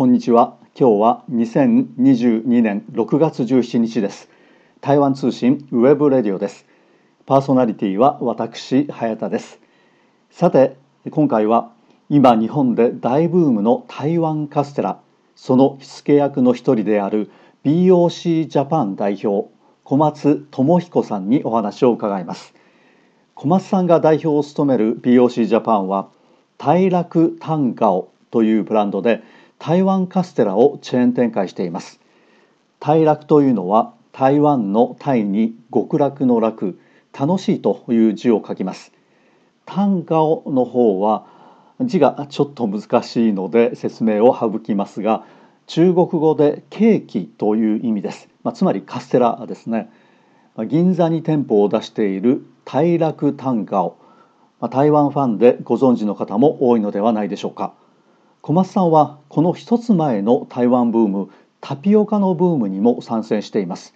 こんにちは。今日は2022年6月17日です。台湾通信 web radio です。パーソナリティは私早田です。さて今回は今日本で大ブームの台湾カステラその火付け役の一人である BOC ジャパン代表小松知彦さんにお話を伺います。小松さんが代表を務める BOC ジャパンは大楽タンガオというブランドで台湾カステラをチェーン展開しています。大楽というのは台湾のタイに極楽の楽楽しいという字を書きます。タンガオの方は字がちょっと難しいので説明を省きますが中国語でケーキという意味です、まあ、つまりカステラですね。銀座に店舗を出している大楽タンガオ台湾ファンでご存知の方も多いのではないでしょうか。小松さんはこの一つ前の台湾ブームタピオカのブームにも参戦しています。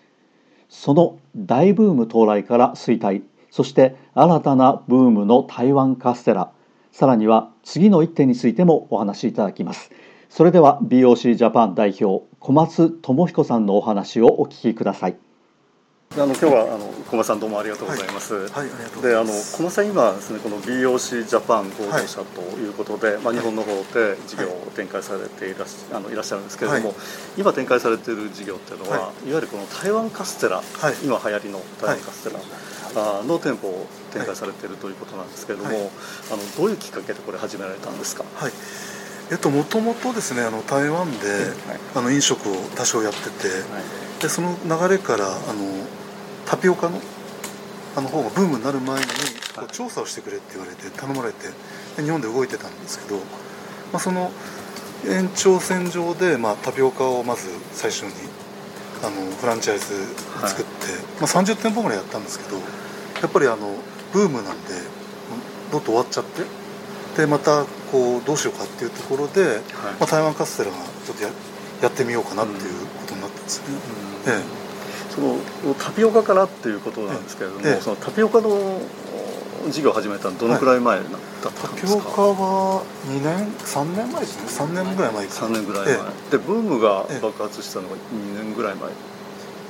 その大ブーム到来から衰退そして新たなブームの台湾カステラさらには次の一手についてもお話しいただきます。それでは BOC ジャパン代表小松智彦さんのお話をお聞きください。あの今日はあの小松さんどうもありがとうございます。はい、はい、であの小松さん今ですねこの BOC ジャパン合同社ということで、はい、まあ日本の方で事業を展開されていらっしゃあのいらっしゃるんですけれども、今展開されている事業っていうのは、い、わゆるこの台湾カステラ、今流行りの台湾カステラ。あの店舗を展開されているということなんですけれども、あのどういうきっかけでこれ始められたんですか？はい。えっともともとですねあの台湾で、あの飲食を多少やってて、でその流れからあのタピオカのあの方がブームになる前に調査をしてくれって言われて頼まれて日本で動いてたんですけど、まあ、その延長線上で、まあ、タピオカをまず最初にあのフランチャイズ作って、はい、まあ、30店舗ぐらいやったんですけどやっぱりあのブームなんでどっと終わっちゃってでまたこうどうしようかっていうところで、はい、まあ、台湾カステラがちょっとややってみようかなっていうことになったんですね。うんうん、ええそのタピオカからっていうことなんですけれども、ええ、そのタピオカの事業を始めたのどのくらい前だったんですか、タピオカは2年3年前ですね。3年ぐらい前3年ぐらい前、え、でブームが爆発したのが2年ぐらい前。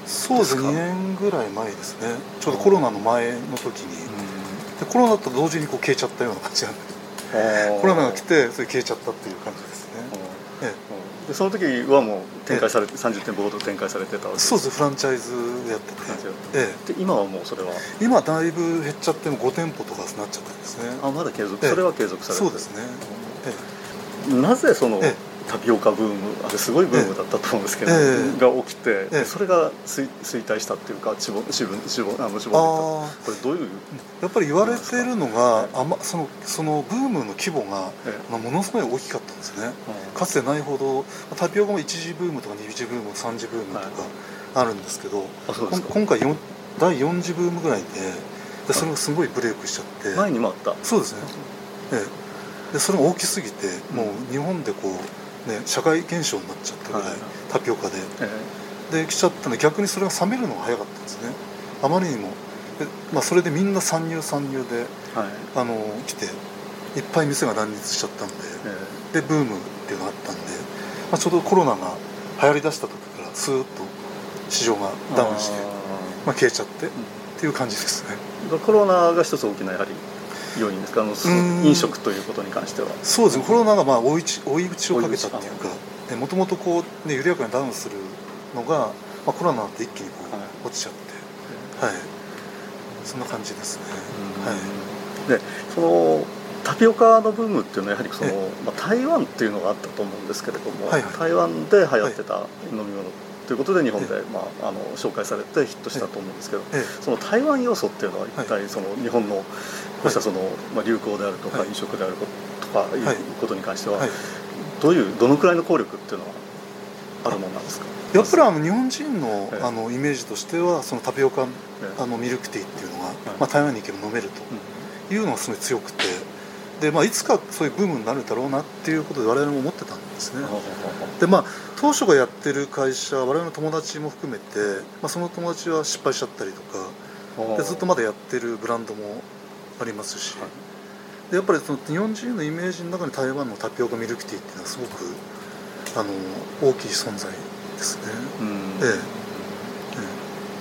そうです2年ぐらい前ですね。ちょうどコロナの前の時に、でコロナと同時にこう消えちゃったような感じなんで。コロナが来てそれ消えちゃったっていう感じですね、ええでその時はもう展開されて30店舗ほど展開されてたわけそうです。フランチャイズやってて、ええ、で今はもうそれは？今だいぶ減っちゃっても5店舗とかになっちゃったんですね。あまだ継続、それは継続されてそうですね、ええ、なぜその、ええタピオカブームあれすごいブームだったと思うんですけど、ええ、が起きて、え、それが衰衰退したっていうかしぼしぼしぼあのしぼこれどういう？やっぱり言われてるのが、あまそのそのブームの規模が、まあ、ものすごい大きかったんですね、かつてないほどタピオカも1次ブームとか2次ブーム3次ブームとかあるんですけど、今回第4次ブームぐらいででそれがすごいブレイクしちゃって。前にもあった。そうですね、ええ、でそれが大きすぎてもう日本でこうね、社会現象になっちゃったぐらい、はい、タピオカで、えで来ちゃったので逆にそれが冷めるのが早かったんですね。あまりにも。で、まあ、それでみんな参入参入で、はい、あの来ていっぱい店が乱立しちゃったんで、えでブームっていうのがあったんで、まあ、ちょうどコロナが流行りだした時からスーッと市場がダウンしてまあ、消えちゃって、うん、っていう感じですね。コロナが一つ大きなやはり要因ですかあの飲食ということに関しては。そうですね。コロナがまあ追い追い打ちをかけたっていうかもともとこう、ね、緩やかにダウンするのが、まあ、コロナって一気にこう、落ちちゃって。はい、そんな感じですね。はい。でそのタピオカのブームっていうのはやはりその、まあ、台湾っていうのがあったと思うんですけれども、はいはい、台湾で流行ってた飲み物ということで日本で、まあ、あの紹介されてヒットしたと思うんですけど、その台湾要素っていうのは一体その日本のこうしたその、まあ、流行であるとか飲食であるとかい。うことに関してはどういうどのくらいの効力っていうのはあるものなんですか？やっぱりあの日本人のあのイメージとしてはそのタピオカあのミルクティーっていうのが、まあ、台湾に行けば飲めるというのがすごい強くてで、まあ、いつかそういうブームになるだろうなっていうことで我々も思ってたんですね。でまあ当初がやってる会社我々の友達も含めて、まあ、その友達は失敗しちゃったりとかでずっとまだやってるブランドもありますし、はい、でやっぱりその日本人のイメージの中に台湾のタピオカミルクティーっていうのはすごくあの大きい存在ですね。え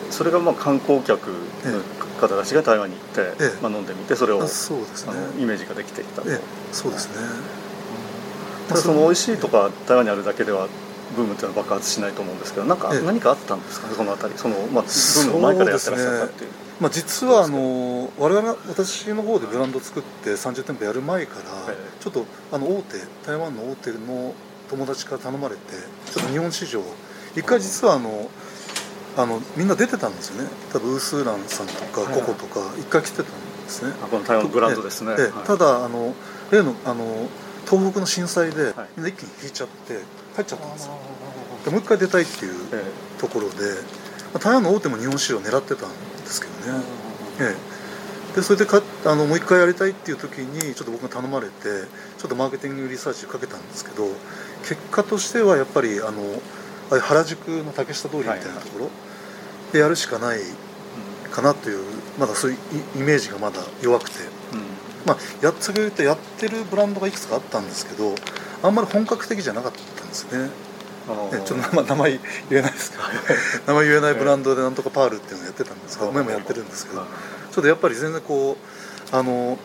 え。それがまあ観光客の方たちが台湾に行って、まあ、飲んでみてそれをそうですね、イメージができてきたと、そうですね、ただその美味しいとか台湾にあるだけではブームっていうのは爆発しないと思うんですけどなんか何かあったんですかねそのあたり？その、まあ、ブームを前からやってらっしゃったっていう。まあ、実はあの我々私の方でブランド作って30店舗やる前からちょっとあの大手台湾の大手の友達から頼まれてちょっと日本市場一回実はあのあのみんな出てたんですよね。多分ウースーランさんとかココとか一回来てたんですね、この台湾のブランドですね、ただあの例のあの東北の震災でみんな一気に引いちゃって帰っちゃったんですよ。でもう一回出たいっていうところで、まあ、台湾の大手も日本市場を狙ってたんですけどね、ええ、でそれでかあのもう一回やりたいっていう時にちょっと僕が頼まれてちょっとマーケティングリサーチかけたんですけど結果としてはやっぱりあのあ原宿の竹下通りみたいなところでやるしかないかなというまだそういうイメージがまだ弱くて、うん、まあやっ先ほど言ったやってるブランドがいくつかあったんですけどあんまり本格的じゃなかったんですね。ね、ちょっと名前言えないですけど。名前言えないブランドでなんとかパールっていうのをやってたんですけど前もやってるんですけど。ちょっとやっぱり全然こうあの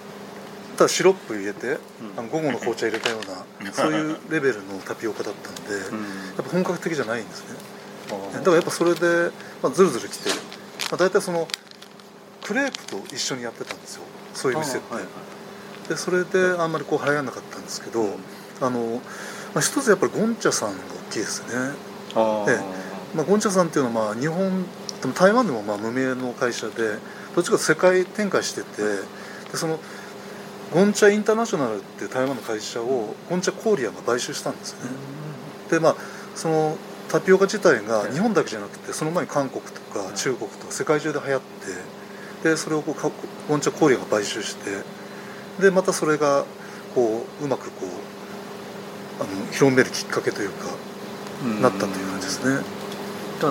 ただシロップ入れて、あの午後の紅茶入れたようなそういうレベルのタピオカだったんで、やっぱ本格的じゃないんですね。だからやっぱそれで、まあ、ずるずる来て、まあ、大体そのクレープと一緒にやってたんですよ。そういう店って、でそれであんまりこう流行らなかったんですけど、あの、まあ、一つやっぱりゴンチャさんが大きいですね。で、まあ、ゴンチャさんっていうのはまあ日本でも台湾でもまあ無名の会社でどっちか世界展開しててでそのゴンチャインターナショナルっていう台湾の会社をゴンチャコーリアが買収したんですね、でまあそのタピオカ自体が日本だけじゃなくてその前に韓国とか中国とか世界中で流行ってでそれをこうゴンチャコーリアが買収してでまたそれがこううまくこうあの広めるきっかけというかなったという感じですね。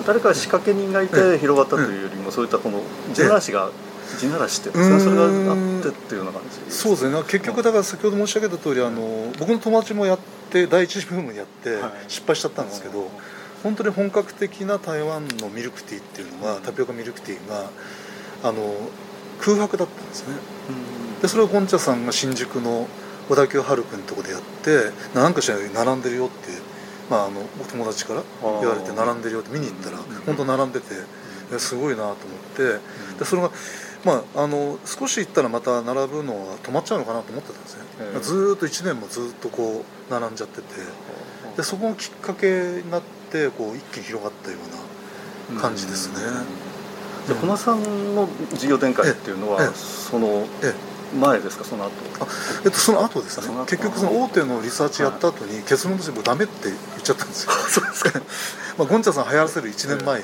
誰か仕掛け人がいて広がったというよりも、そういったこの地ならしが地ならしってそれがあってっていうような感じそうですね。結局だから先ほど申し上げた通りあの僕の友達もやって第一ブームやって失敗しちゃったんですけど、本当に本格的な台湾のミルクティーっていうのがタピオカミルクティーがあの空白だったんですね、でそれをゴンチャさんが新宿の小田急春君のとこでやって何かしら並んでるよって、まあ、あのお友達から言われて並んでるよって見に行ったら本当並んでてすごいなと思ってでそれがまあ、あの少し行ったらまた並ぶのは止まっちゃうのかなと思ってたんですね、えー、ずっと1年もずっとこう並んじゃっててでそこがきっかけになってこう一気に広がったような感じですね。で小松さんの事業展開っていうのは、その前ですかその後あえっとその後ですね。結局その大手のリサーチやった後に結論としてもうダメって言っちゃったんですよ。そうですか。まあゴンチャさん流行らせる1年前、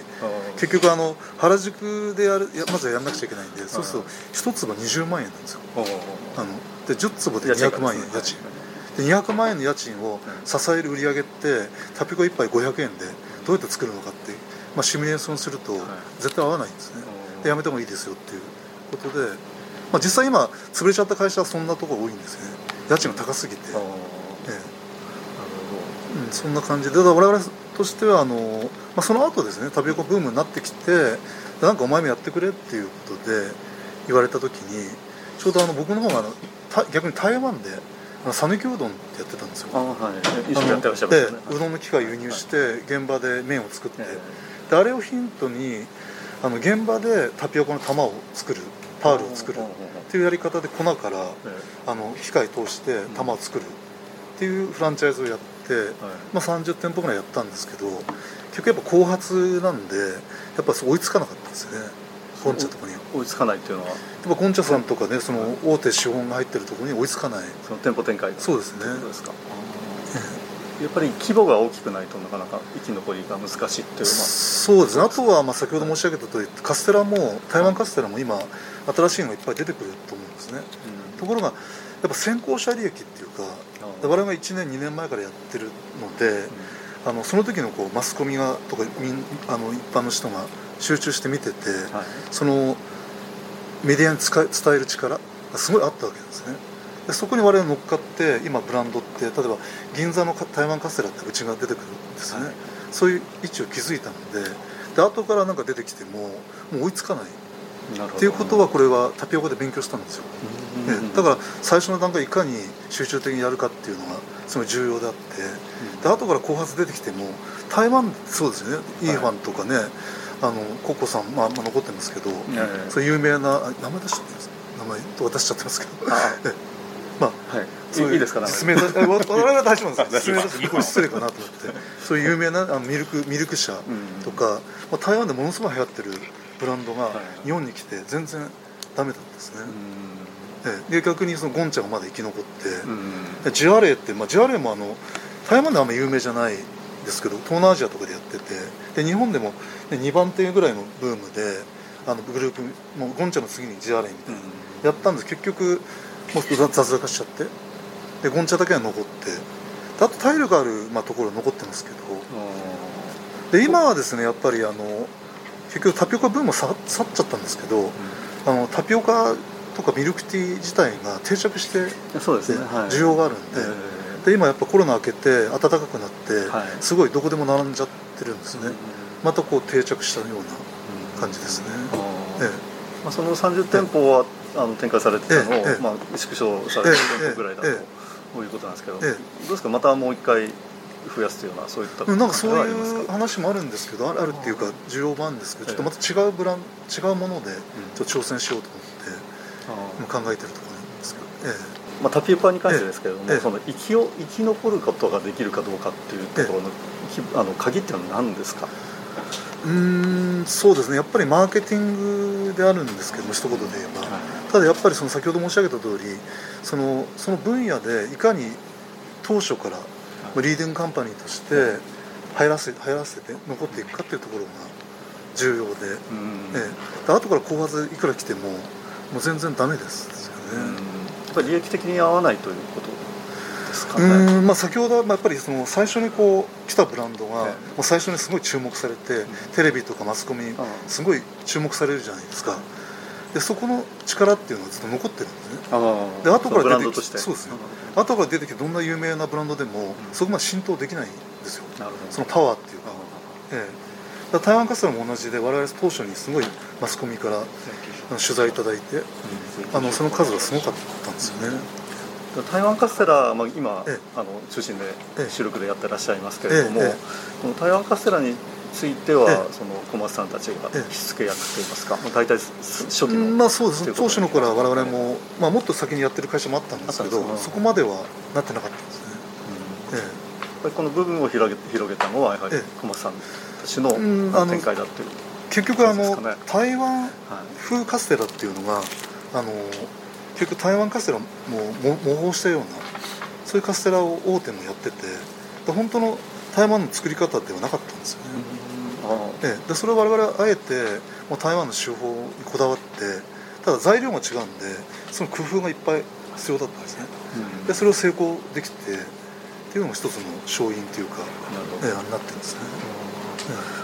結局あの原宿でやるまずはやらなくちゃいけないんでそうすると1坪20万円なんですよ。あので10坪で200万円家賃。で200万円の家賃を支える売り上げってタピコ1杯500円でどうやって作るのかって、まあ、シミュレーションすると絶対合わないんですね。でやめてもいいですよっていうことで、まあ、実際今潰れちゃった会社はそんなところ多いんですね。家賃が高すぎて、ええ。うん、そんな感じで。だから我々としてはあの、まあ、その後ですねタピオカブームになってきてなんかお前もやってくれっていうことで言われた時にちょうどあの僕の方があの逆に台湾で讃岐うどんってやってたんですよ。あ、はい、一緒にやってらっしゃる、ね、うどんの機械輸入して現場で麺を作って、であれをヒントにあの現場でタピオカの玉を作るパールを作る。っていうやり方で粉からあの機械通して玉を作るっていうフランチャイズをやって、まあ、30店舗ぐらいやったんですけど結局やっぱ後発なんでやっぱ追いつかなかったんですよね。ゴンチャとかに追いつかないっていうのは。やっぱゴンチャさんとかねその大手資本が入ってるところに追いつかない。その店舗展開。そうですね。そうですか。やっぱり規模が大きくないとなかなか生き残りが難しいっていうのは。そうですね。あとはまあ先ほど申し上げた通りカステラも台湾カステラも今新しいのがいっぱい出てくると思うんですね、うん、ところがやっぱ先行者利益っていうか我々が1年2年前からやってるので、うん、あのその時のこうマスコミがとかみんあの一般の人が集中して見てて、はい、そのメディアに伝える力がすごいあったわけですね。でそこに我々乗っかって今ブランドって例えば銀座の台湾カステラってうちが出てくるんですね、はい、そういう位置を築いたのでで後からなんか出てきてももう追いつかないっていうことはこれはタピオカで勉強したんですよ、ね、だから最初の段階いかに集中的にやるかっていうのがすごい重要であって、で後から後発出てきても台湾そうですよね。イーファンとかね、はい、あのココさん、まあ、まあ残ってますけど、そういう有名な名前出しちゃってます。名前と渡しちゃってますけど。まあ、はい、そういういいですか 失礼かなと思って。そういう有名なあのミルクミルク社とか、まあ、台湾でものすごい流行ってるブランドが日本に来て全然ダメだったんですね、で逆にそのゴンチャがまだ生き残ってジュアレーって、まあ、ジュアレーもあの台湾であんまり有名じゃないですけど東南アジアとかでやっててで日本でも2番手ぐらいのブームであのグループもうゴンチャの次にジュアレーみたいな、やったんです。結局もう雑雑化しちゃってでゴンチャだけは残ってあと体力ある、まあ、ところ残ってますけど。で今はですねやっぱりあの結局タピオカブーム去っちゃったんですけど、うん、あのタピオカとかミルクティー自体が定着してそうです、ね。はい、需要があるんでえー、で今やっぱコロナ明けて暖かくなって、はい、すごいどこでも並んじゃってるんですね、うん、またこう定着したような感じですね、うん、えまあ、その30店舗は、あの展開されてたのを、まあ、縮小されて店舗ぐらいだと、こういうことなんですけど、どうですか？またもう一回増やすようなそういったなんかそういう話もあるんですけどあるっていうか需要もあるんですけどちょっとまた違うブラン違うものでちょっと挑戦しようと思って、考えてるところなんですけど、ええ。まあ、タピオカに関してですけれども、ええ、その生きを生き残ることができるかどうかっていうところの,、え、あの鍵っていうのは何ですか？うんそうですね。やっぱりマーケティングであるんですけども一言で言えば、はい、ただやっぱりその先ほど申し上げた通りそのその分野でいかに当初からリーディングカンパニーとして入らせ入らせて残っていくかっていうところが重要で、うん、ええ、後から後発いくら来てももう全然ダメですよね、やっぱり利益的に合わないということですかね。うん。まあ先ほどはやっぱりその最初にこう来たブランドが、もう最初にすごい注目されて、テレビとかマスコミにすごい注目されるじゃないですか、でそこの力っていうのはずっと残ってるんですね。で後から出てきてそうですね後から出てきてどんな有名なブランドでも、そこまで浸透できないんですよ。そのパワーっていうか,、ええ、台湾カステラも同じで我々当初にすごいマスコミから取材いただいて、あのその数がすごかったんですよね、台湾カステラ、まあ、今、ええ、あの中心で収録でやってらっしゃいますけれども、え、この台湾カステラについては、その小松さんたちがしつけ役といいますか、もう大体初期のまあそうです。ね当初の頃は我々も、まあ、もっと先にやってる会社もあったんですけどそこまではなってなかったんですね、うん。ええ、この部分を広げ広げたのはやはり小松さんたちの展開だっていう、結局あの、台湾風カステラっていうのがあの結局台湾カステラも模倣したようなそういうカステラを大手もやってて本当の台湾の作り方ではなかったんですよね、ええ、でそれを我々はあえてもう台湾の手法にこだわってただ材料が違うんでその工夫がいっぱい必要だったんですね、うん、でそれを成功できてっていうのも一つの勝因というか、ええ、あなってるんですね、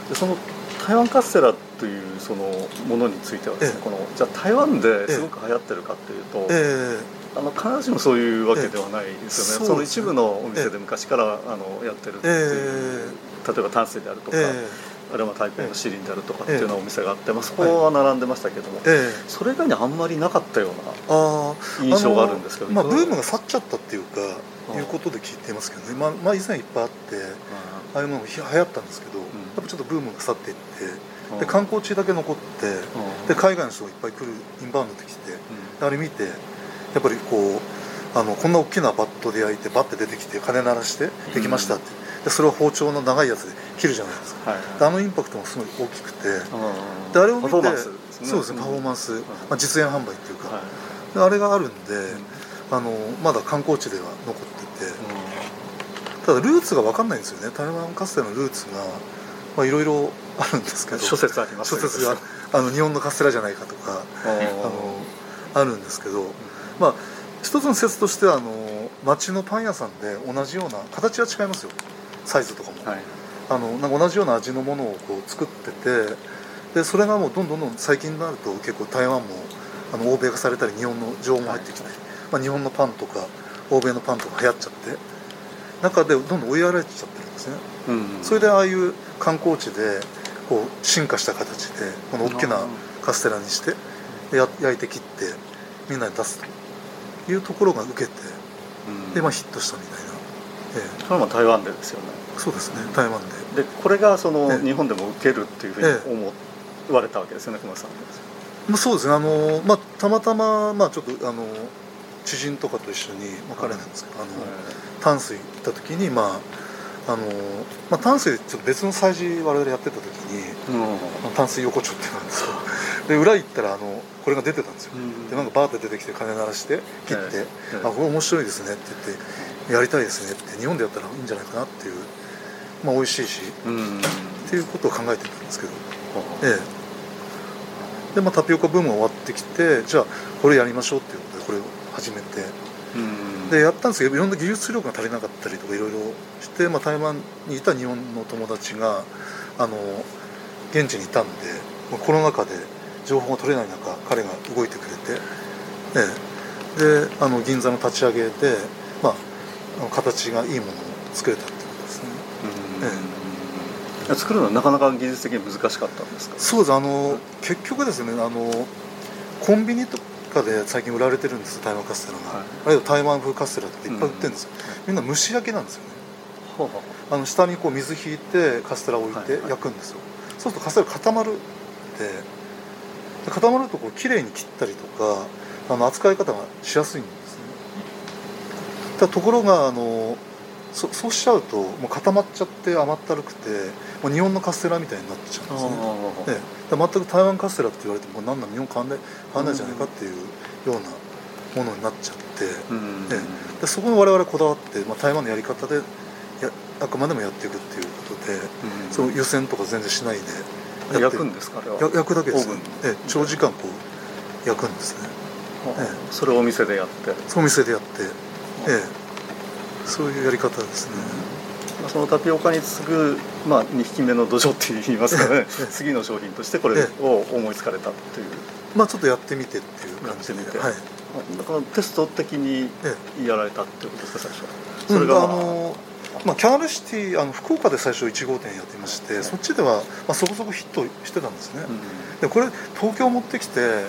うん、でその台湾カステラというそのものについてはですね、ええ、このじゃあ台湾ですごく流行ってるかっていうと、えあの必ずしもそういうわけではないですよね、その一部のお店で昔からあのやってるっていう、例えば淡水であるとか、あるいは台北のシリンであるとかっていうようなお店があって、まあ、そこは並んでましたけども、それ以外にあんまりなかったような印象があるんですけど、まあ、ブームが去っちゃったっていうかいうことで聞いていますけどね、まあ、まあ以前いっぱいあってああいうものが流行ったんですけど、やっぱちょっとブームが去っていってで観光地だけ残ってで海外の人がいっぱい来るインバウンドできて、あれ見てやっぱりこうあのこんな大きなバットで焼いてバッて出てきて鐘鳴らしてできましたって、でそれを包丁の長いやつで切るじゃないですか、はい。はい、あのインパクトもすごい大きくて、であれを見て、そうですねパフォーマンス、まあ、実演販売っていうか、はい、あれがあるんで、あのまだ観光地では残ってて、ただルーツが分かんないんですよね。台湾カステラのルーツがいろいろあるんですけど。諸説あります、諸説があの日本のカステラじゃないかとかあのあるんですけど、まあ一つの説としてはあの町のパン屋さんで同じような形は違いますよサイズとかも、はい、あのなんか同じような味のものをこう作っててでそれがもうどんどんどん最近になると結構台湾もあの欧米化されたり日本の情報も入ってきてまあ、日本のパンとか欧米のパンとか流行っちゃって中でどんどん追いやられちゃってるんですね、うん、それでああいう観光地でこう進化した形でこの大きなカステラにしてや焼いて切ってみんなに出すというところが受けて、うん、でまあヒットしたみたいな、ええ、それは台湾でですよね。そうですね。台湾で。でこれがその、日本でも受けるっていうふうに思われたわけですよね熊さん。まあ、そうですね。あの、まあ、たまたま、まあ、ちょっとあの知人とかと一緒に、まあ、彼なんですけど、あの淡水行った時にまああのまあ、淡水ちょっと別の催事我々やってた時に、うん、淡水横丁ってなんですけどで裏行ったらあのこれが出てたんですよ、うん、でなんかバーって出てきて金鳴らして切って、あこれ面白いですねって言ってやりたいですねって日本でやったらいいんじゃないかなっていうまあ美味しいし、うん、っていうことを考えてたんですけど、ええ。でまあ、タピオカブームが終わってきてじゃあこれやりましょうっていうことでこれを始めて、でやったんですけどいろんな技術力が足りなかったりとかいろいろして、まあ、台湾にいた日本の友達があの現地にいたんでコロナ禍で情報が取れない中彼が動いてくれて、ええ、であの銀座の立ち上げで、まあ、形がいいものを作れたってことですね。ええ、作るのはなかなか技術的に難しかったんですか？そうです。あの結局ですねあのコンビニとかで最近売られてるんです台湾カステラが、はい、あるいは台湾風カステラとかいっぱい売ってるんですよ、うん、みんな蒸し焼きなんですよね。あの下にこう水引いてカステラを置いて焼くんですよ、はいはい、そうするとカステラ固まるで固まるとこう綺麗に切ったりとかあの扱い方がしやすいんでところがあのそそうしちゃうともう固まっちゃって甘ったるくてもう日本のカステラみたいになっちゃうんですね。ね全く台湾カステラって言われても何なん日本変わんない変わんないじゃないかっていうようなものになっちゃって、ね、でそこに我々こだわって、まあ、台湾のやり方でやあくまでもやっていくっていうことで、その湯煎とか全然しないで焼くんですかあれは？焼くだけです、ええ、長時間こう焼くんですね、ええ、それをお店でやって。そうお店でやって、ええ、そういうやり方ですね、そのタピオカに次ぐ、まあ、2匹目の土壌って言いますかね、次の商品としてこれを思いつかれたっていう、まあちょっとやってみてっていう感じで。はい。だからテスト的にやられたってことですか最初それが、うん、あのまあ、キャナルシティあの福岡で最初1号店やってまして、そっちでは、まあ、そこそこヒットしてたんですね、うん、でこれ東京持ってきて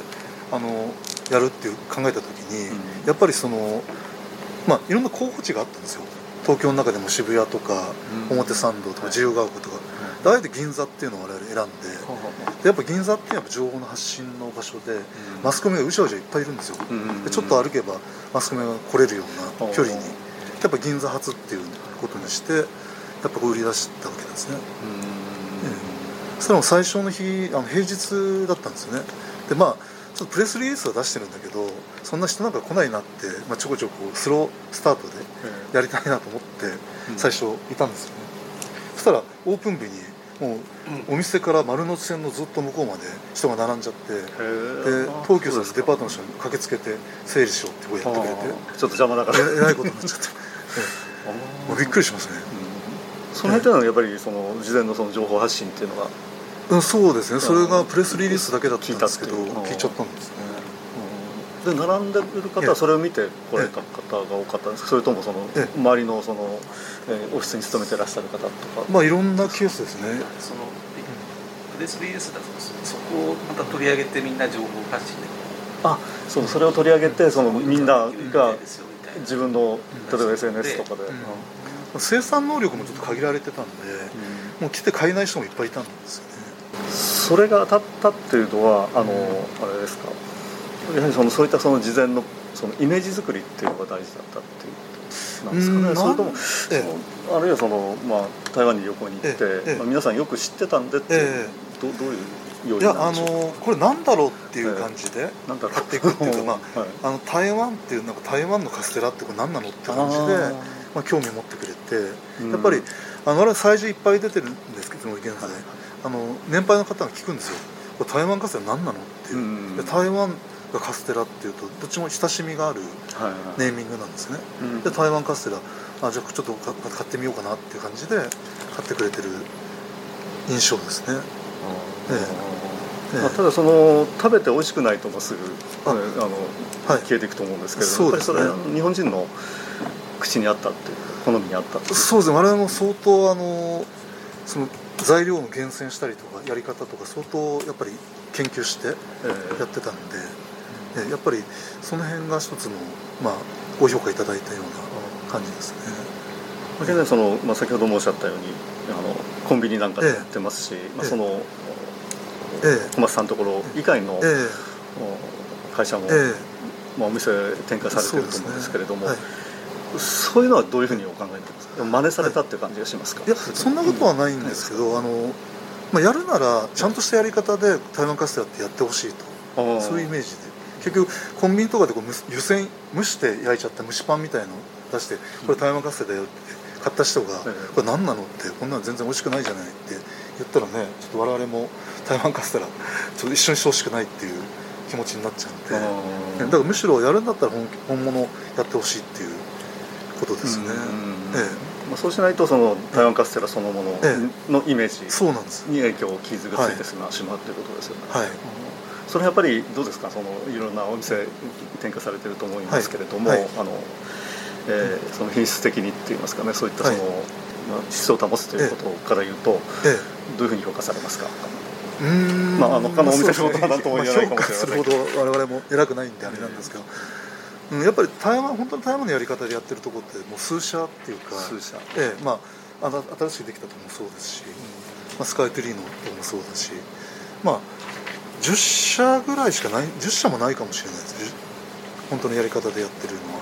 あのやるっていう考えた時に、うん、やっぱりその、まあ、いろんな候補地があったんですよ。東京の中でも渋谷とか、表参道とか自由が丘とか、あえて銀座っていうのを我々選んで、でやっぱ銀座ってやっぱ情報の発信の場所で、マスコミがうじゃうじゃいっぱいいるんですよ、でちょっと歩けばマスコミが来れるような距離に。やっぱ銀座発っていうことにしてやっぱ売り出したわけなんですね、うん、それも最初の日あの平日だったんですよね。でまあとプレスリリースは出してるんだけどそんな人なんか来ないなって、まあ、ちょこちょこスロースタートでやりたいなと思って最初いたんですよね、うん、そしたらオープン日にもうお店から丸の内線のずっと向こうまで人が並んじゃってで東急さんデパートの人に駆けつけて整理しようってこうやってくれて。ちょっと邪魔だから。えらいことになっちゃって。もうびっくりしますね、うん、その辺はやっぱりその事前のその情報発信っていうのが、うん、そうですね。それがプレスリリースだけだったんですけど聞いちゃったんですね、で並んでる方はそれを見て来られた方が多かったんですか？それともその周りのその、えー、オフィスに勤めてらっしゃる方とか。まあいろんなケースですね。そのプレスリリースだとそこをまた取り上げてみんな情報発信であそうそれを取り上げてそのみんなが自分の例えば SNS とかで、うん、生産能力もちょっと限られてたんで、もう来て買えない人もいっぱいいたんですよねそれが当たったっていうのはあの、あれですか？やはりそのそういったその事前のそのイメージ作りっていうのが大事だったっていうなんですかね、それとも、ええ、あるいはその、まあ、台湾に旅行に行って、え、まあ、皆さんよく知ってたんでっていう、どどういういやあのこれなんだろうっていう感じで買っていくっていうか、まあ、はい、あの台湾っていうなんか台湾のカステラってこれ何なのって感じでまあ、興味持ってくれて、やっぱりあのあれ催事いっぱい出てるんですけど現在、はい、あの年配の方が聞くんですよ。台湾カステラ何なの？っていう、で台湾がカステラっていうとどっちも親しみがあるネーミングなんですね、はいはい、で台湾カステラあじゃあちょっと買ってみようかなっていう感じで買ってくれてる印象ですね。ええ。まあ、ただその食べて美味しくないともすぐあ。の、はい、消えていくと思うんですけど、ね、やっぱりそれは日本人の口にあったっていう好みにあったそうですね。我々も相当あのその材料の厳選したりとかやり方とか相当やっぱり研究してやってたんで、えー、やっぱりその辺が一つの、まあ、ご評価いただいたような感じですね。現在その、まあ、先ほどもおっしゃったようにあのコンビニなんかでやってますし、えー、まあ、その小松さんのところ以外の会社も、まあ、お店展開されてると思うんですけれども。そうい。うのはどういうふうにお考えになりますか真似されたっていう感じがしますか、いやそんなことはないんですけど、あのまあ、やるならちゃんとしたやり方で台湾カステラってやってほしいと。そういうイメージで。結局コンビニとかでこう湯煎蒸して焼いちゃった蒸しパンみたいのを出してこれ台湾カステラだよって買った人が「これ何なの?」ってこんなの全然美味しくないじゃないって言ったらねちょっと我々も台湾カステラちょっと一緒にしてほしくないっていう気持ちになっちゃうんで。だからむしろやるんだったら本本物やってほしいっていうことですね。ええまあ、そうしないとその台湾カステラそのもののイメージに影響を傷がついてしまうということですよね。はい、それやっぱりどうですか？そのいろんなお店展開されてると思いますけれども、はい。はい、あのえー、その品質的にっていいますかね？そういったその、まあ、質を保つということから言うと、どういうふうに評価されますか？うん。まあ、あの他のお店のことは何とも言えないかもしれない、まあ、評価するほど我々も偉くないんであれなんですけど、うん、やっぱり台湾本当に台湾のやり方でやってるところってもう数社っていうか数社、ええまあ、あの新しくできたとこもそうですし、うん、まあ、スカイツリーのとこもそうだしまあ10社ぐらいしかない10社もないかもしれないです。本当のやり方でやってるのは、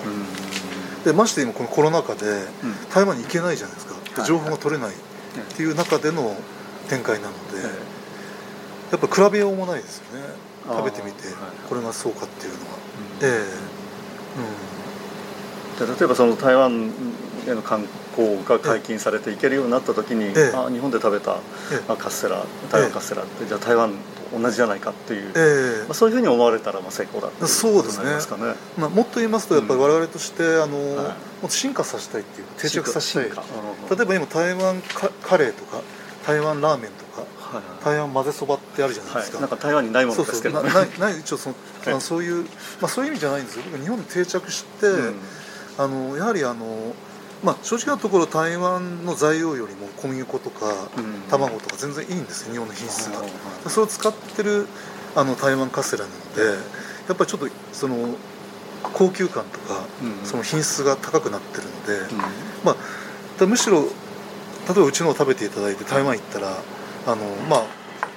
うん、でまして今このコロナ禍で台湾に行けないじゃないですか、情報が取れないっていう中での展開なので、やっぱ比べようもないですよね。食べてみてこれがそうかっていうのは、ええうん、例えばその台湾への観光が解禁されて行けるようになった時に、ええ、あ日本で食べた、え、カステラ台湾カステラって、じゃあ台湾と同じじゃないかっていう、まあ、そういうふうに思われたらまあ成功だっていうそうですね。すね、まあ、もっと言いますとやっぱり我々として、あの、はい、もっと進化させたいっていう定着させたい。例えば今台湾カレーとか台湾ラーメンとかはい台湾混ぜそばってあるじゃないですか、はい、なんか台湾にないものですけど、ね、ない ない一応その、あのそういう、まあ、そういう意味じゃないんですよ。僕日本に定着して、うん、あのやはりあのまあ、正直なところ台湾の材料よりも小麦粉とか卵とか全然いいんですよ。日本の品質が、うん、それを使ってるあの台湾カステラなのでやっぱりちょっとその高級感とか、その品質が高くなってるので、まあ、むしろ例えばうちのを食べていただいて台湾行ったらあのまあ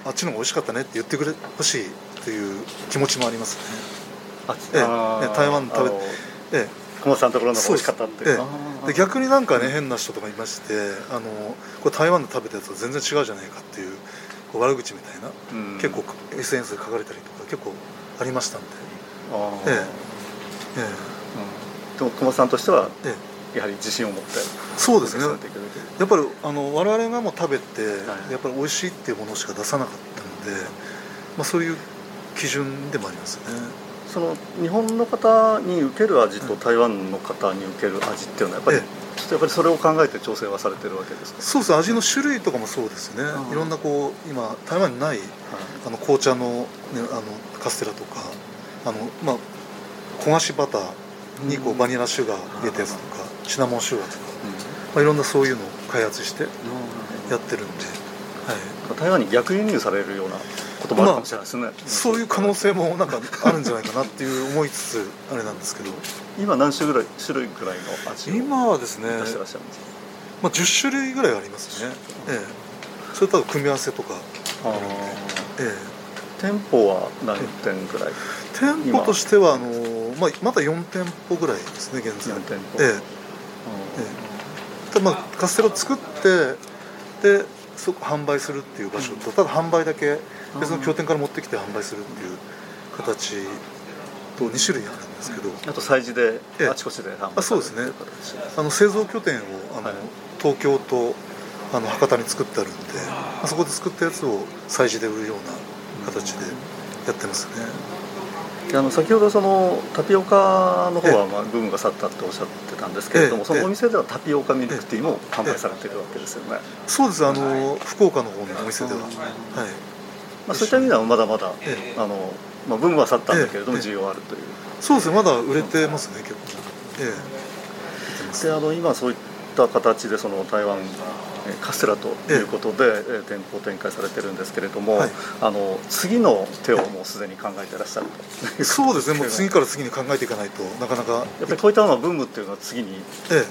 あっちの方が美味しかったねって言ってくれほしいという気持ちもありますね。あええ、台湾食べええ。小松さんのところの美味しかったってええ、で逆になんかね変な人とかいましてあのこれ台湾で食べたやつと全然違うじゃないかっていうこう悪口みたいな、うん、結構 SNS で書かれたりとか結構ありましたんで。ええ。ええ、うん、でも小松さんとしては、ええやはり自信を持ってそうですね。やっぱりあの我々がもう食べて、やっぱり美味しいっていうものしか出さなかったので、まあ、そういう基準でもありますね。その日本の方に受ける味と台湾の方に受ける味っていうのはやっぱり、ちょっとやっぱりそれを考えて調整はされてるわけですか？そうです味の種類とかもそうですね、いろんなこう今台湾にない、あの紅茶の,、ね、あのカステラとかあの、まあ、焦がしバターにこうバニラシュガー入れたやつとか、シナモンシュガーとか、まあ、いろんなそういうのを開発してやってるんで、はい、台湾に逆輸入されるようなこともあるかもしれないですね、まあ、そういう可能性もなんかあるんじゃないかなっていう思いつつあれなんですけど。今何種ぐらい種類ぐらいの味を今はですね出してらっしゃるんですか、まあ、10種類ぐらいありますね、ええ、それと組み合わせとか。あるんで、ええ。店舗は何店ぐらい？店舗としてはあの、まあ、まだ4店舗ぐらいですね現在。4店舗、えええまあ、カステラを作ってでそこ販売するっていう場所と、ただ販売だけ別の拠点から持ってきて販売するっていう形と2種類あるんですけど、あと催事であちこちで販売あそうですね。あの製造拠点をあの、はい、東京とあの博多に作ってあるんであそこで作ったやつを催事で売るような形でやってますね。あの先ほどそのタピオカの方はまあブームが去ったっておっしゃってたんですけれども、そのお店ではタピオカミルクティーも販売されてるわけですよね。そうです。あの、福岡の方のお店では、はい。まあ、そういった意味ではまだまだ、ええ、あのまあ、ブームは去ったんだけれども、需要あるという、そうですね。まだ売れてますね結構。ええ。であの今そういった形でその台湾カステラということで、ええ、店舗展開されてるんですけれども、はい、あの次の手をもうすでに考えていらっしゃると。そうですね。もう 次から次に考えていかないとなかなか。やっぱりこういったのはブームっていうのは次に、え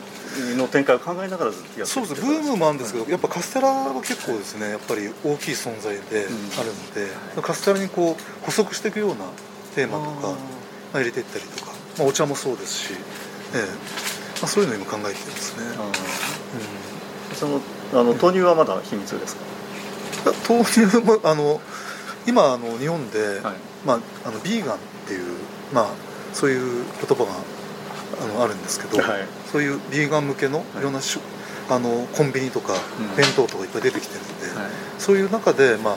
え、の展開を考えながらずっとやってそうですブームもあるんですけど、やっぱカステラは結構ですねやっぱり大きい存在であるので、うん、カステラにこう補足していくようなテーマとか、まあ、入れていったりとか、まあ、お茶もそうですし、ええ。まあ、そういうのを今考えてますね。うん、そのあの豆乳はまだ秘密ですか？豆乳もあの今あの日本で、はい、まあ、あのビーガンっていう、まあ、そういう言葉があのあるんですけど、はい、そういうビーガン向けのい。ろんな、はい、あのコンビニとか弁当とかいっぱい出てきてるので、そういう中で、まあ、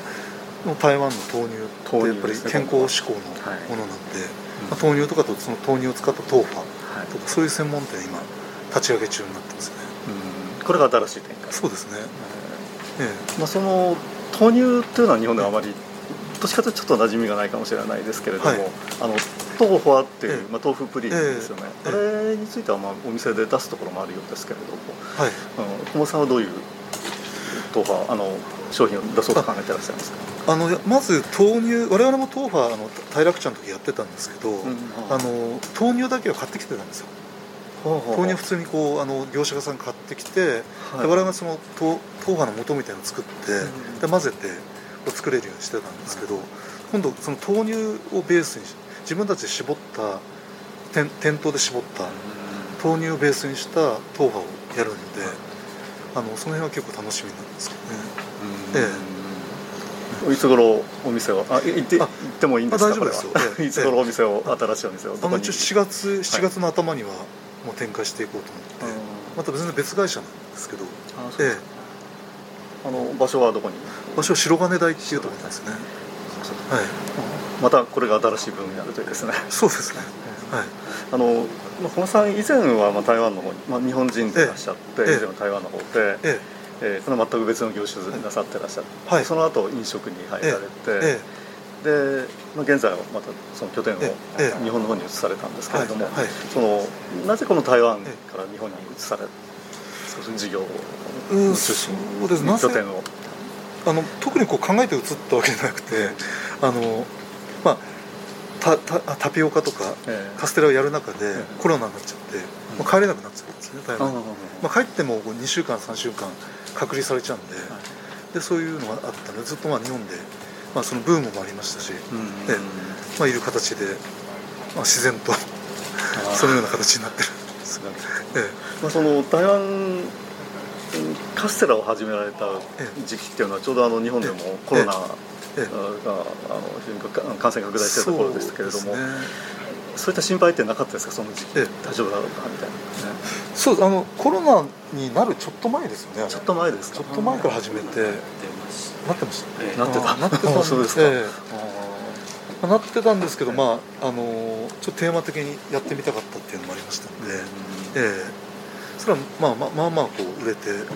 台湾の豆乳ってやっぱり健康志向のものなんで、まあ、豆乳とかとその豆乳を使った豆腐とか、そういう専門店今立ち上げ中になってますね。これが新しい展開。そうですね、ええ。まあ、その豆乳っていうのは日本ではあまりどっちかというとちょっと馴染みがないかもしれないですけれども、はい、あの豆腐はっていう、まあ、豆腐プリンですよね、あれについてはまあお店で出すところもあるようですけれども、はい、あの小松さんはどういう豆腐あの商品を出そうと考えてらっしゃいますか？あのまず豆乳我々も豆腐はあの大楽ちゃんの時やってたんですけど、うん、あの豆乳だけは買ってきてたんですよ豆乳普通にこうあの業者さん買ってきて、はい、で我々がその豆豆腐の素みたいなのを作って、うん、で混ぜて作れるようにしてたんですけど、今度その豆乳をベースに自分たちで絞った店店頭で絞った豆乳をベースにした豆腐をやるので、あのその辺は結構楽しみなんですけどね。ええ、いつ頃お店をあ行って行ってもいいんですか大丈夫ですよ、いつ頃お店を新しいお店をあの一応4月4月の頭には、もう展開していこうと思って、また全然別会社なんですけど。ええ、あの場所はどこに？場所は白金台っていうところですね。はい、またこれが新しい分になるというですね。そうですね、はい。あの本さん以前はまあ台湾の方に、まあ、日本人でいらっしゃって、以前は台湾の方で、ええ。えー、この全く別の業種なさってらっしゃって、はい、その後飲食に入られて、ええで、まあ、現在はまたその拠点を日本の方に移されたんですけれども、そのなぜこの台湾から日本に移され事業の中心拠点を。あの特にこう考えて移ったわけじゃなくてあの、まあ、タタタピオカとかカステラをやる中でコロナになっちゃって、まあ、帰れなくなっちゃったんですね台湾。に、まあ、帰っても2週間3週間隔離されちゃうんで,、でそういうのがあったのでずっとまあ日本でまあ、そのブームもありましたし、でまあ、いる形で、まあ、自然と そのような形になってる。んですが、ええ。まあ、その台湾カステラを始められた時期っていうのはちょうどあの日本でもコロナが、感染拡大してたところでしたけれども。そういった心配ってなかったですか、その時期、ええ、大丈夫だろうかみたいな、ね、そうあのコロナになるちょっと前ですよね、ちょっと前ですちょっと前から始めて、なってました、えー、なってた。なってたんですか、えー、なってたんですけど、まああのちょっとテーマ的にやってみたかったっていうのもありましたので、えー、それはまあまあまあまあこう売れて売れて、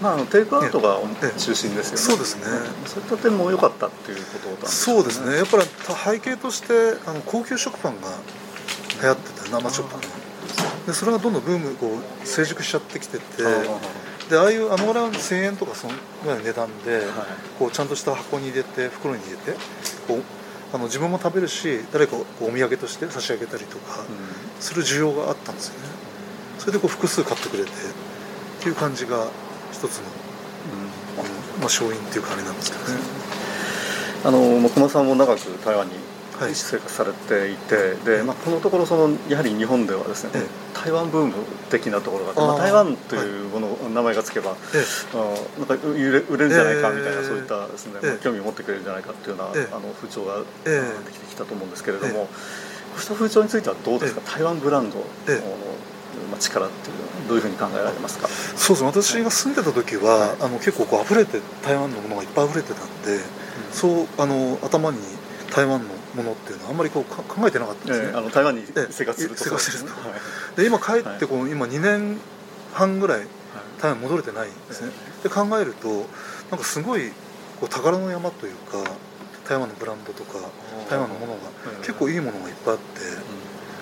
まあ、あのテイクアウトが中心ですよね、そうですね。そういった点も良かったっていうことなんですね。そうですね。やっぱり背景としてあの高級食パンが流行ってて生食パン。でそれがどんどんブームこう成熟しちゃってきててでああいうあのぐらいの1000円とかそのぐらいの値段で、はい、こうちゃんとした箱に入れて袋に入れてこうあの自分も食べるし誰かお土産として差し上げたりとかする需要があったんですよね。それでこう複数買ってくれてっていう感じが一つの、うん、まあ、勝因っていうかあれなんですけどね。あの小松さんも長く台湾に生活されていて、はい、でまあ、このところそのやはり日本ではですね、台湾ブーム的なところがあってまあ、台湾というもの、はい、名前がつけば、あなんか売れ売れるんじゃないかみたいな、そういったですね、まあ、興味を持ってくれるんじゃないかっていうような、あの風潮ができてきたと思うんですけれども、こうした風潮についてはどうですか、台湾ブランドの、まあ、力っていうのはどういうふうに考えられますか？そうです私が住んでた時は、あの結構こう溢れて台湾のものがいっぱい溢れてたんで、うん、そうあの頭に台湾のものっていうのはあんまりこう考えてなかったんですね、えー、あの台湾に生活すると生活すると、で今帰ってこう、今2年半ぐらい台湾戻れてないんですね、で考えるとなんかすごいこう宝の山というか台湾のブランドとか台湾のものが結構いいものがいっぱいあって、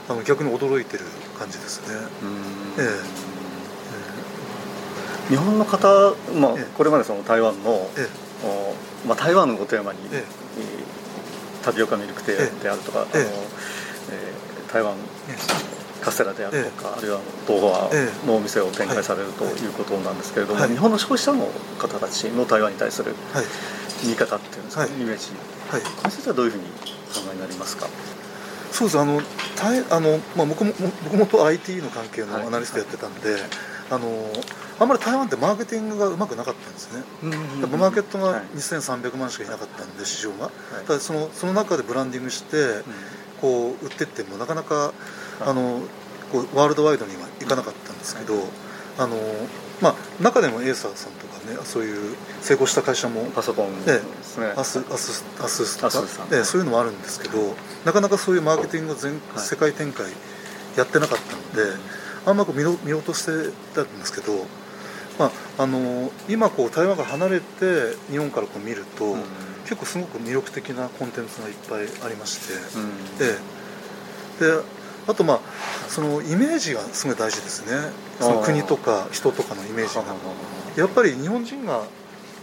あの逆に驚いてる感じですね。ええ。日本の方、まあ、これまでその台湾の、ええ。まあ、台湾をテーマに、ええ、タピオカミルクティーであるとか、ええ。あのえー、台湾カステラであるとか、あるいは東和のお店を展開されるということなんですけれども、日本の消費者の方たちの台湾に対する見方っていうんですか、イメージ、はい、これについてはどういうふうにお考えになりますか？そうです。あのあの、まあ、僕も僕もと IT の関係のアナリストやってたんで、あのあんまり台湾ってマーケティングがうまくなかったんですね、やっぱマーケットが2300万しかいなかったんで市場が、ただそのその中でブランディングして、こう売ってってもなかなかあのこうワールドワイドにはいかなかったんですけど、あのまあ、中でもエーサーさんとかねそういう成功した会社もパソコンですね。アスアスアスとか、ね、そういうのもあるんですけどなかなかそういうマーケティングを全、世界展開やってなかったので、あんまこう見見落としてたんですけど、まあ、あの今こう台湾から離れて日本からこう見ると、うん、結構すごく魅力的なコンテンツがいっぱいありまして、うん、でであとまあそのイメージがすごい大事ですね。その国とか人とかのイメージが。やっぱり日本人が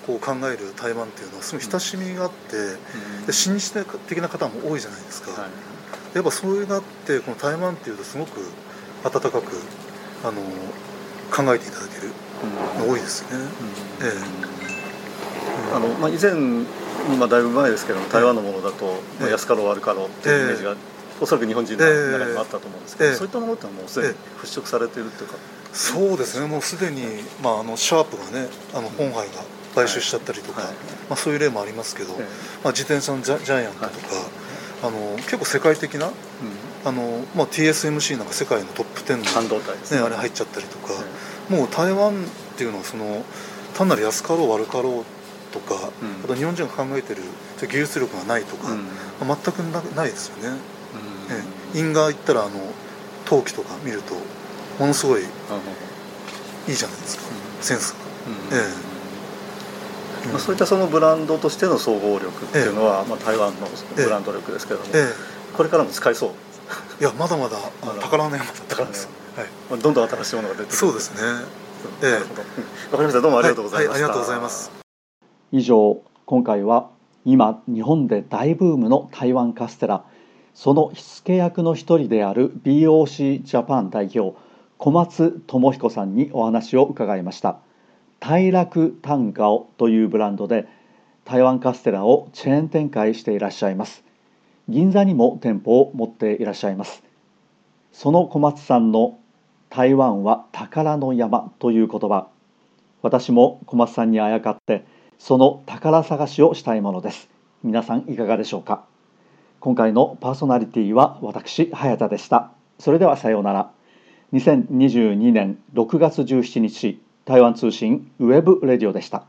こう考える台湾っていうのはすごい親しみがあって、うん、で親日的な方も多いじゃないですか、はい、やっぱそういうのあってこの台湾っていうとすごく温かくあの考えていただけるの多いですね、ええ。あのまあ、以前まあ、だいぶ前ですけど台湾のものだと、まあ、安かろう悪かろうっていうイメージがおそらく日本人の中にもあったと思うんですけど、えー、そういったものってもうすでに払拭されているというか、そうですね。もうすでに、まあ、あのシャープがねあの本杯が買収しちゃったりとか、はい。はい、まあ、そういう例もありますけど、まあ、自転車のジャジャイアントとか、あの結構世界的な、うん、あのまあ、TSMC なんか世界のトップ10の半導体です。ね、ねあれ入っちゃったりとか、もう台湾っていうのはその単なる安かろう悪かろうとか、うん、あと日本人が考えてる技術力がないとか、うん、まあ、全くないですよね。え印画行ったらあの陶器とか見るとものすごいいいじゃないですか、センスが、ええ。まあ、そういったそのブランドとしての総合力っていうのは、まあ、台湾のブランド力ですけども、これからも使えそう いやまだまだ宝の山だったんです、はい、どんどん新しいものが出てそうですね。ええ。わかりました。どうもありがとうございました、はいはい、ありがとうございます。以上今回は今日本で大ブームの台湾カステラ。その火付け役の一人である BOC ジャパン代表小松智彦さんにお話を伺いました。大楽タンガオというブランドで台湾カステラをチェーン展開していらっしゃいます銀座にも店舗を持っていらっしゃいます。その小松さんの台湾は宝の山という言葉。私も小松さんにあやかってその宝探しをしたいものです。皆さんいかがでしょうか。今回のパーソナリティは私早田でした。それではさようなら。2022年6月17日台湾通信 web radio でした。